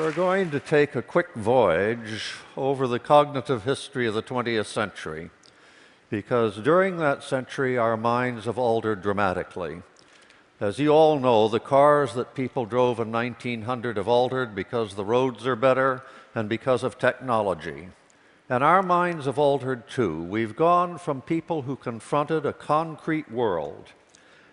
We're going to take a quick voyage over the cognitive history of the 20th century because during that century our minds have altered dramatically. As you all know, the cars that people drove in 1900 have altered because the roads are better and because of technology. And our minds have altered too. We've gone from people who confronted a concrete world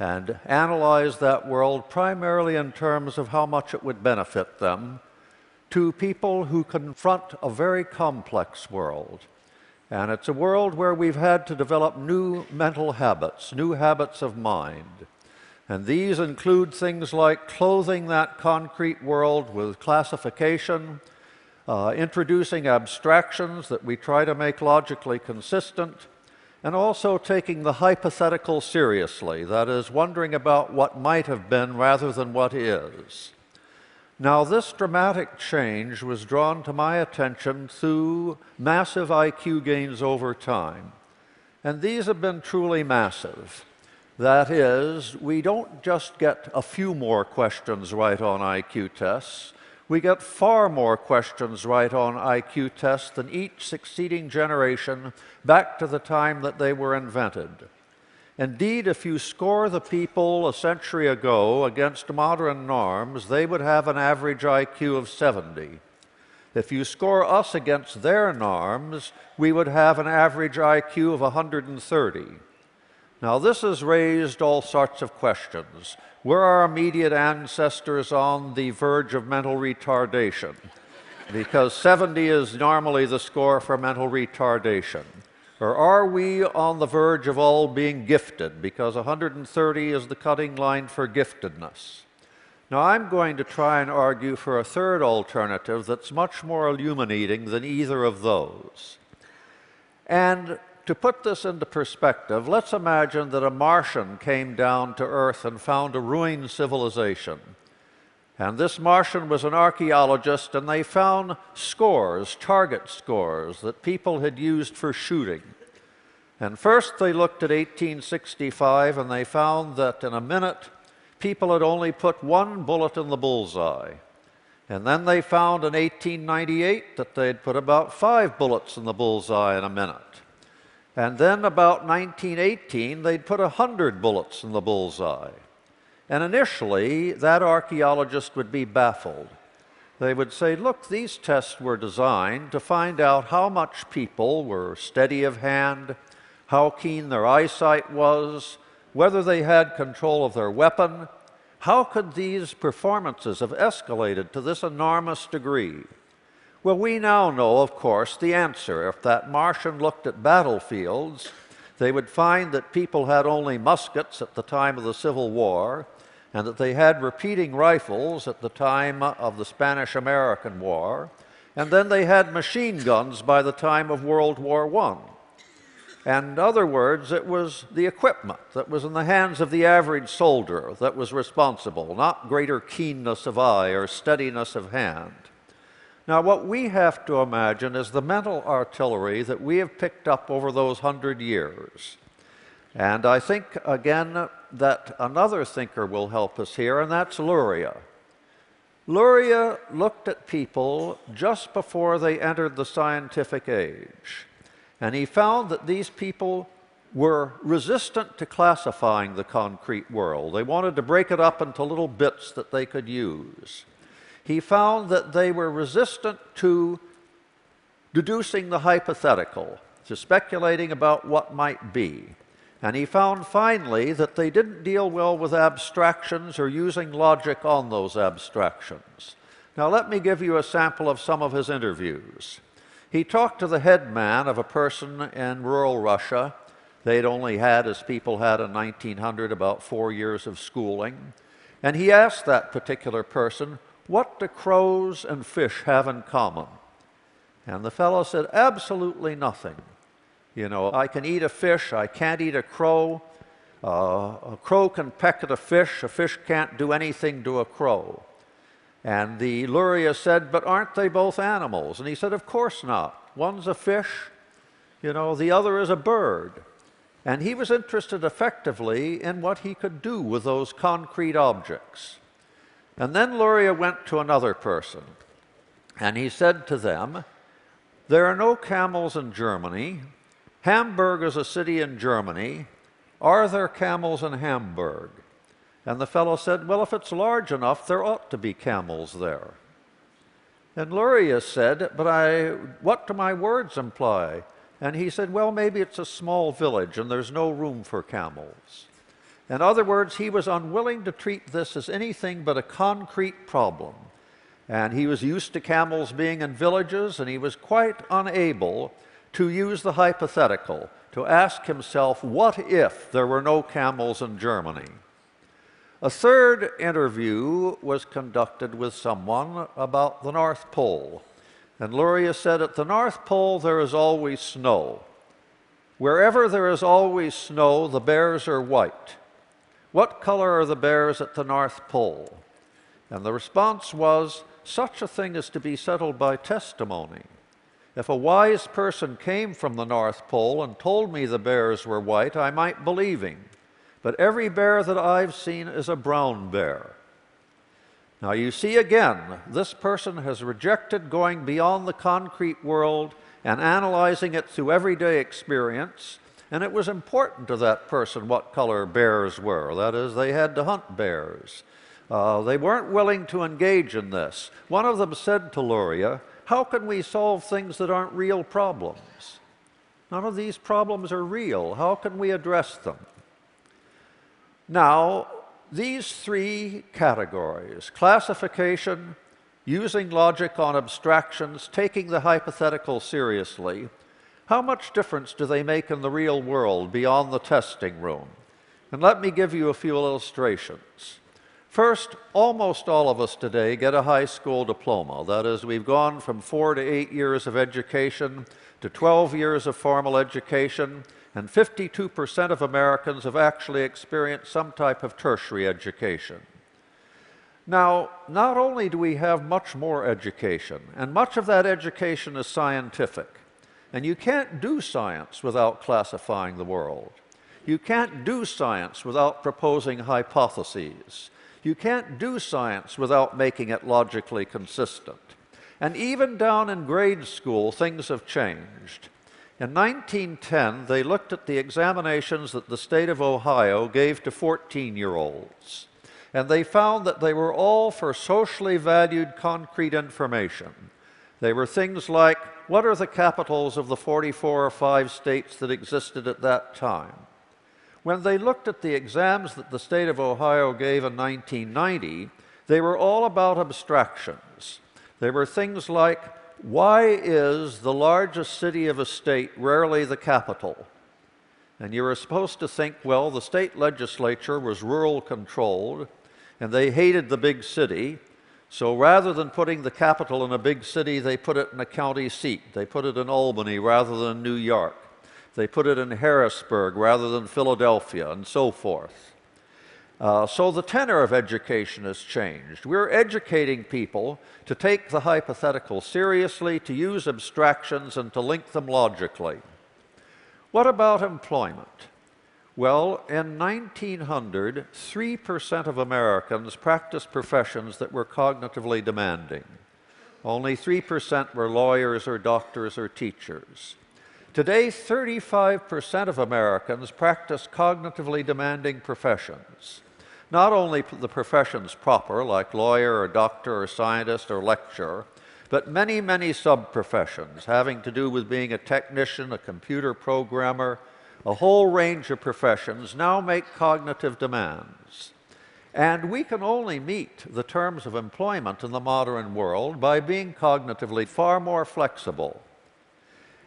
and analyzed that world primarily in terms of how much it would benefit them to people who confront a very complex world. And it's a world where we've had to develop new mental habits, new habits of mind. And these include things like clothing that concrete world with classification, uh, introducing abstractions that we try to make logically consistent, and also taking the hypothetical seriously, that is, wondering about what might have been rather than what is. Now, this dramatic change was drawn to my attention through massive IQ gains over time. And these have been truly massive. That is, we don't just get a few more questions right on IQ tests, we get far more questions right on IQ tests than each succeeding generation back to the time that they were invented. Indeed, if you score the people a century ago against modern norms, they would have an average IQ of 70. If you score us against their norms, we would have an average IQ of 130. Now, this has raised all sorts of questions. Were our immediate ancestors on the verge of mental retardation? Because 70 is normally the score for mental retardation. Or are we on the verge of all being gifted? Because 130 is the cutting line for giftedness. Now, I'm going to try and argue for a third alternative that's much more illuminating than either of those. And to put this into perspective, let's imagine that a Martian came down to Earth and found a ruined civilization. And this Martian was an archaeologist, and they found scores, target scores, that people had used for shooting. And first they looked at 1865 and they found that in a minute people had only put one bullet in the bullseye. And then they found in 1898 that they'd put about five bullets in the bullseye in a minute. And then about 1918, they'd put 100 bullets in the bullseye. And initially, that archaeologist would be baffled. They would say, look, these tests were designed to find out how much people were steady of hand, how keen their eyesight was, whether they had control of their weapon. How could these performances have escalated to this enormous degree? Well, we now know, of course, the answer. If that Martian looked at battlefields, they would find that people had only muskets at the time of the Civil War, and that they had repeating rifles at the time of the Spanish American War, and then they had machine guns by the time of World War I. In other words, it was the equipment that was in the hands of the average soldier that was responsible, not greater keenness of eye or steadiness of hand. Now, what we have to imagine is the mental artillery that we have picked up over those hundred years. And I think, again, that another thinker will help us here, and that's Luria. Luria looked at people just before they entered the scientific age, and he found that these people were resistant to classifying the concrete world. They wanted to break it up into little bits that they could use. He found that they were resistant to deducing the hypothetical, to speculating about what might be. And he found finally that they didn't deal well with abstractions or using logic on those abstractions. Now, let me give you a sample of some of his interviews. He talked to the head man of a person in rural Russia. They'd only had, as people had in 1900, about four years of schooling. And he asked that particular person, What do crows and fish have in common? And the fellow said, Absolutely nothing. You know, I can eat a fish, I can't eat a crow. Uh, a crow can peck at a fish, a fish can't do anything to a crow. And the Luria said, But aren't they both animals? And he said, Of course not. One's a fish, you know, the other is a bird. And he was interested effectively in what he could do with those concrete objects. And then Luria went to another person. And he said to them, There are no camels in Germany. Hamburg is a city in Germany. Are there camels in Hamburg? And the fellow said, Well, if it's large enough, there ought to be camels there. And Luria said, But I, what do my words imply? And he said, Well, maybe it's a small village and there's no room for camels. In other words, he was unwilling to treat this as anything but a concrete problem. And he was used to camels being in villages, and he was quite unable to use the hypothetical, to ask himself, what if there were no camels in Germany? A third interview was conducted with someone about the North Pole. And Luria said, At the North Pole, there is always snow. Wherever there is always snow, the bears are white. What color are the bears at the North Pole? And the response was, Such a thing is to be settled by testimony. If a wise person came from the North Pole and told me the bears were white, I might believe him. But every bear that I've seen is a brown bear. Now, you see again, this person has rejected going beyond the concrete world and analyzing it through everyday experience. And it was important to that person what color bears were. That is, they had to hunt bears. Uh, they weren't willing to engage in this. One of them said to Luria, How can we solve things that aren't real problems? None of these problems are real. How can we address them? Now, these three categories classification, using logic on abstractions, taking the hypothetical seriously how much difference do they make in the real world beyond the testing room? And let me give you a few illustrations. First, almost all of us today get a high school diploma. That is, we've gone from four to eight years of education to 12 years of formal education and 52% of Americans have actually experienced some type of tertiary education. Now, not only do we have much more education, and much of that education is scientific, and you can't do science without classifying the world. You can't do science without proposing hypotheses. You can't do science without making it logically consistent. And even down in grade school, things have changed. In 1910, they looked at the examinations that the state of Ohio gave to 14 year olds, and they found that they were all for socially valued concrete information. They were things like what are the capitals of the 44 or 5 states that existed at that time? When they looked at the exams that the state of Ohio gave in 1990, they were all about abstractions. They were things like why is the largest city of a state rarely the capital? And you were supposed to think, well, the state legislature was rural controlled and they hated the big city. So rather than putting the capital in a big city, they put it in a county seat. They put it in Albany rather than New York. They put it in Harrisburg rather than Philadelphia, and so forth. Uh, so the tenor of education has changed. We're educating people to take the hypothetical seriously, to use abstractions, and to link them logically. What about employment? Well, in 1900, 3% of Americans practiced professions that were cognitively demanding. Only 3% were lawyers or doctors or teachers. Today, 35% of Americans practice cognitively demanding professions not only the professions proper, like lawyer or doctor or scientist or lecturer, but many, many sub professions having to do with being a technician, a computer programmer, a whole range of professions now make cognitive demands. And we can only meet the terms of employment in the modern world by being cognitively far more flexible.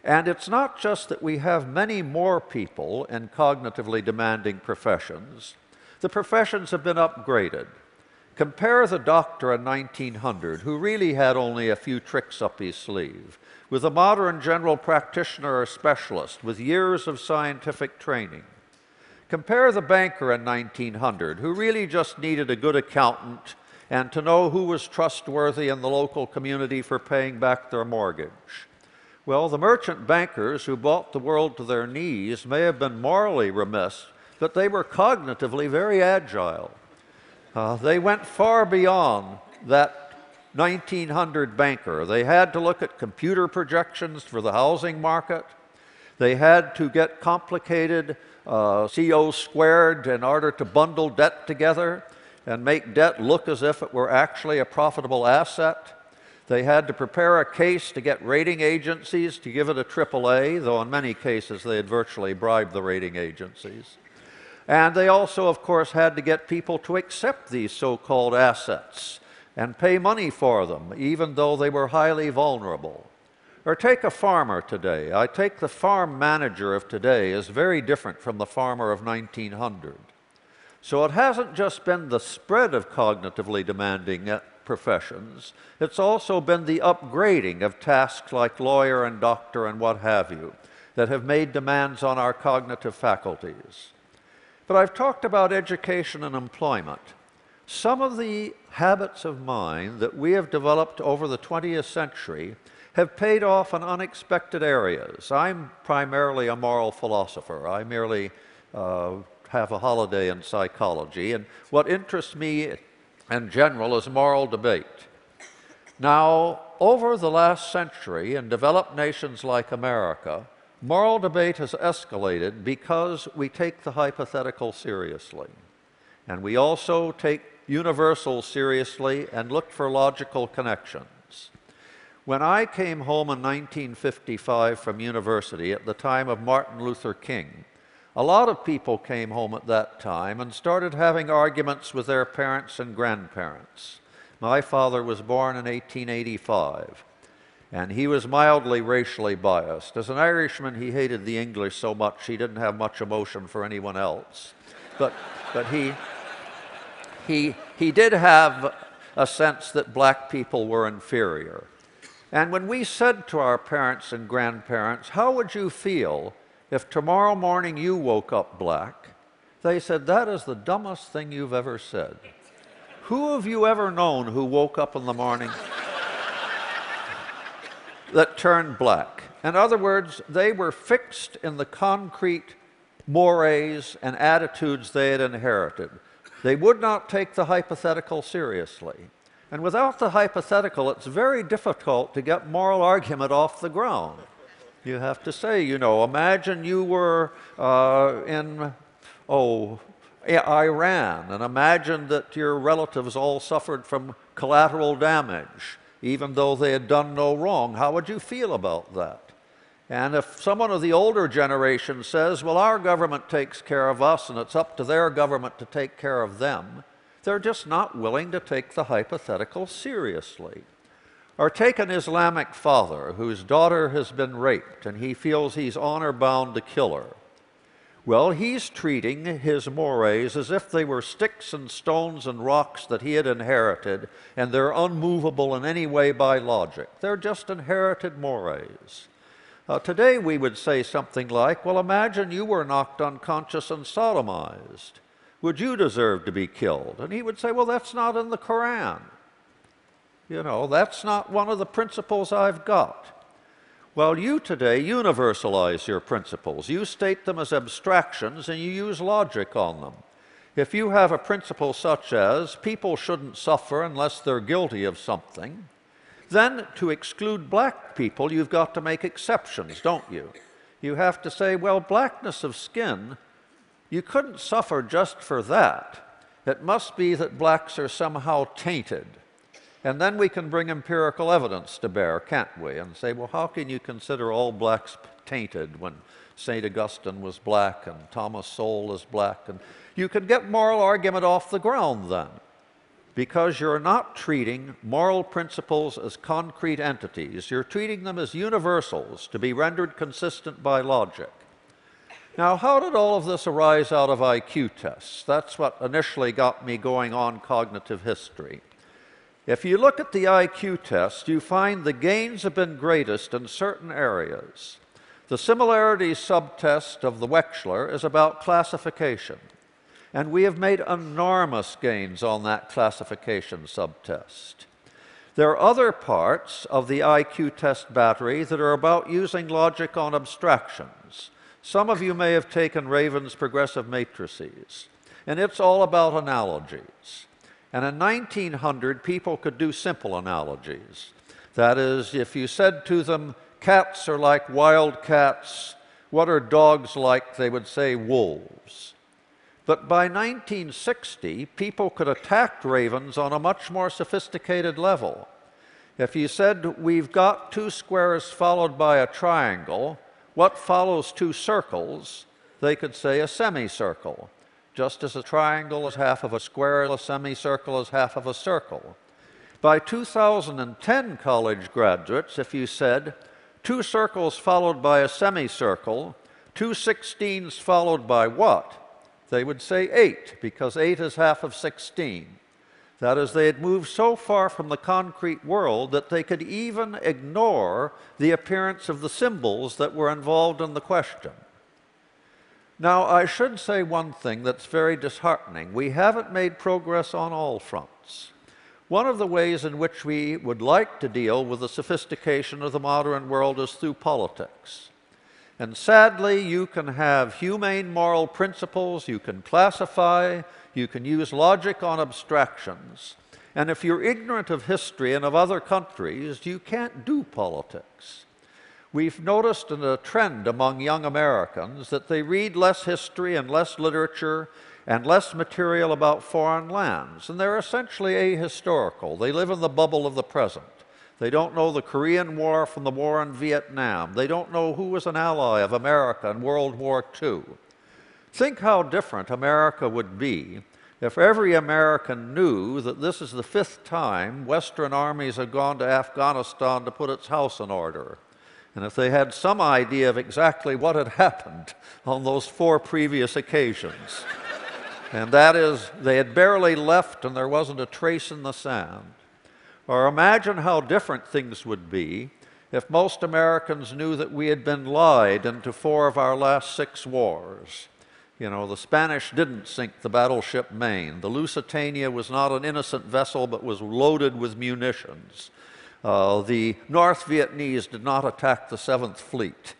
And it's not just that we have many more people in cognitively demanding professions, the professions have been upgraded. Compare the doctor in 1900, who really had only a few tricks up his sleeve, with a modern general practitioner or specialist with years of scientific training. Compare the banker in 1900, who really just needed a good accountant and to know who was trustworthy in the local community for paying back their mortgage. Well, the merchant bankers who brought the world to their knees may have been morally remiss but they were cognitively very agile. Uh, they went far beyond that 1900 banker. They had to look at computer projections for the housing market. They had to get complicated uh, CDO squared in order to bundle debt together and make debt look as if it were actually a profitable asset. They had to prepare a case to get rating agencies to give it a AAA, though in many cases they had virtually bribed the rating agencies. And they also, of course, had to get people to accept these so called assets and pay money for them, even though they were highly vulnerable. Or take a farmer today. I take the farm manager of today is very different from the farmer of 1900. So it hasn't just been the spread of cognitively demanding uh, professions, it's also been the upgrading of tasks like lawyer and doctor and what have you that have made demands on our cognitive faculties. But I've talked about education and employment. Some of the habits of mind that we have developed over the 20th century have paid off in unexpected areas. I'm primarily a moral philosopher. I merely uh, have a holiday in psychology, and what interests me in general is moral debate. Now, over the last century, in developed nations like America, moral debate has escalated because we take the hypothetical seriously. And we also take universals seriously and look for logical connections. When I came home in 1955 from university at the time of Martin Luther King, a lot of people came home at that time and started having arguments with their parents and grandparents. My father was born in 1885, and he was mildly racially biased. As an Irishman, he hated the English so much he didn't have much emotion for anyone else. But, but he, he, he did have a sense that black people were inferior. And when we said to our parents and grandparents, How would you feel if tomorrow morning you woke up black? They said, That is the dumbest thing you've ever said. Who have you ever known who woke up in the morning that turned black? In other words, they were fixed in the concrete mores and attitudes they had inherited. They would not take the hypothetical seriously. And without the hypothetical, it's very difficult to get moral argument off the ground. You have to say, you know, imagine you were uh, in, oh, Iran, and imagine that your relatives all suffered from collateral damage, even though they had done no wrong. How would you feel about that? And if someone of the older generation says, well, our government takes care of us and it's up to their government to take care of them, they're just not willing to take the hypothetical seriously. Or take an Islamic father whose daughter has been raped and he feels he's honor bound to kill her. Well, he's treating his mores as if they were sticks and stones and rocks that he had inherited, and they're unmovable in any way by logic. They're just inherited mores. Uh, today we would say something like, Well, imagine you were knocked unconscious and sodomized. Would you deserve to be killed? And he would say, Well, that's not in the Koran. You know, that's not one of the principles I've got. Well, you today universalize your principles. You state them as abstractions and you use logic on them. If you have a principle such as people shouldn't suffer unless they're guilty of something, then to exclude black people, you've got to make exceptions, don't you? You have to say, well, blackness of skin you couldn't suffer just for that. It must be that blacks are somehow tainted. And then we can bring empirical evidence to bear, can't we? And say, well, how can you consider all blacks tainted when St. Augustine was black and Thomas Sowell is black? And you could get moral argument off the ground then, because you're not treating moral principles as concrete entities. You're treating them as universals to be rendered consistent by logic. Now, how did all of this arise out of IQ tests? That's what initially got me going on cognitive history. If you look at the IQ test, you find the gains have been greatest in certain areas. The similarity subtest of the Wechsler is about classification, and we have made enormous gains on that classification subtest. There are other parts of the IQ test battery that are about using logic on abstractions. Some of you may have taken Raven's progressive matrices, and it's all about analogies. And in 1900, people could do simple analogies. That is, if you said to them, cats are like wild cats, what are dogs like? They would say wolves. But by 1960, people could attack Raven's on a much more sophisticated level. If you said, We've got two squares followed by a triangle, what follows two circles? They could say a semicircle. Just as a triangle is half of a square, a semicircle is half of a circle. By 2010, college graduates, if you said, two circles followed by a semicircle, two 16s followed by what? They would say eight, because eight is half of 16. That is, they had moved so far from the concrete world that they could even ignore the appearance of the symbols that were involved in the question. Now, I should say one thing that's very disheartening. We haven't made progress on all fronts. One of the ways in which we would like to deal with the sophistication of the modern world is through politics. And sadly, you can have humane moral principles, you can classify, you can use logic on abstractions. And if you're ignorant of history and of other countries, you can't do politics. We've noticed a trend among young Americans that they read less history and less literature and less material about foreign lands, and they're essentially ahistorical. They live in the bubble of the present. They don't know the Korean War from the war in Vietnam. They don't know who was an ally of America in World War II. Think how different America would be if every American knew that this is the fifth time Western armies have gone to Afghanistan to put its house in order. And if they had some idea of exactly what had happened on those four previous occasions. and that is, they had barely left and there wasn't a trace in the sand. Or imagine how different things would be if most Americans knew that we had been lied into four of our last six wars. You know, the Spanish didn't sink the battleship Maine. The Lusitania was not an innocent vessel, but was loaded with munitions. Uh, the North Vietnamese did not attack the Seventh Fleet.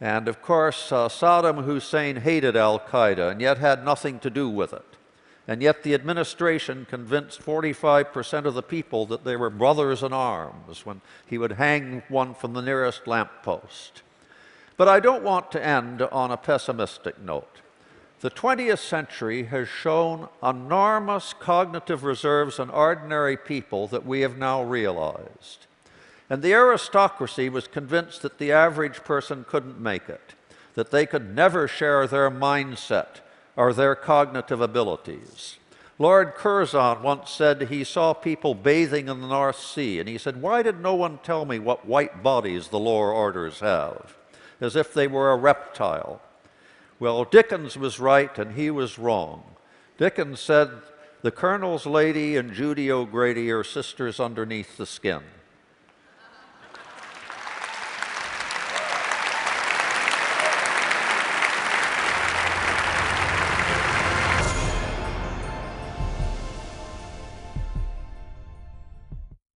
And of course, uh, Saddam Hussein hated Al Qaeda and yet had nothing to do with it. And yet the administration convinced 45% of the people that they were brothers in arms when he would hang one from the nearest lamppost. But I don't want to end on a pessimistic note. The 20th century has shown enormous cognitive reserves in ordinary people that we have now realized. And the aristocracy was convinced that the average person couldn't make it, that they could never share their mindset or their cognitive abilities. Lord Curzon once said he saw people bathing in the North Sea, and he said, Why did no one tell me what white bodies the lower orders have? As if they were a reptile. Well, Dickens was right and he was wrong. Dickens said, The Colonel's lady and Judy O'Grady are sisters underneath the skin.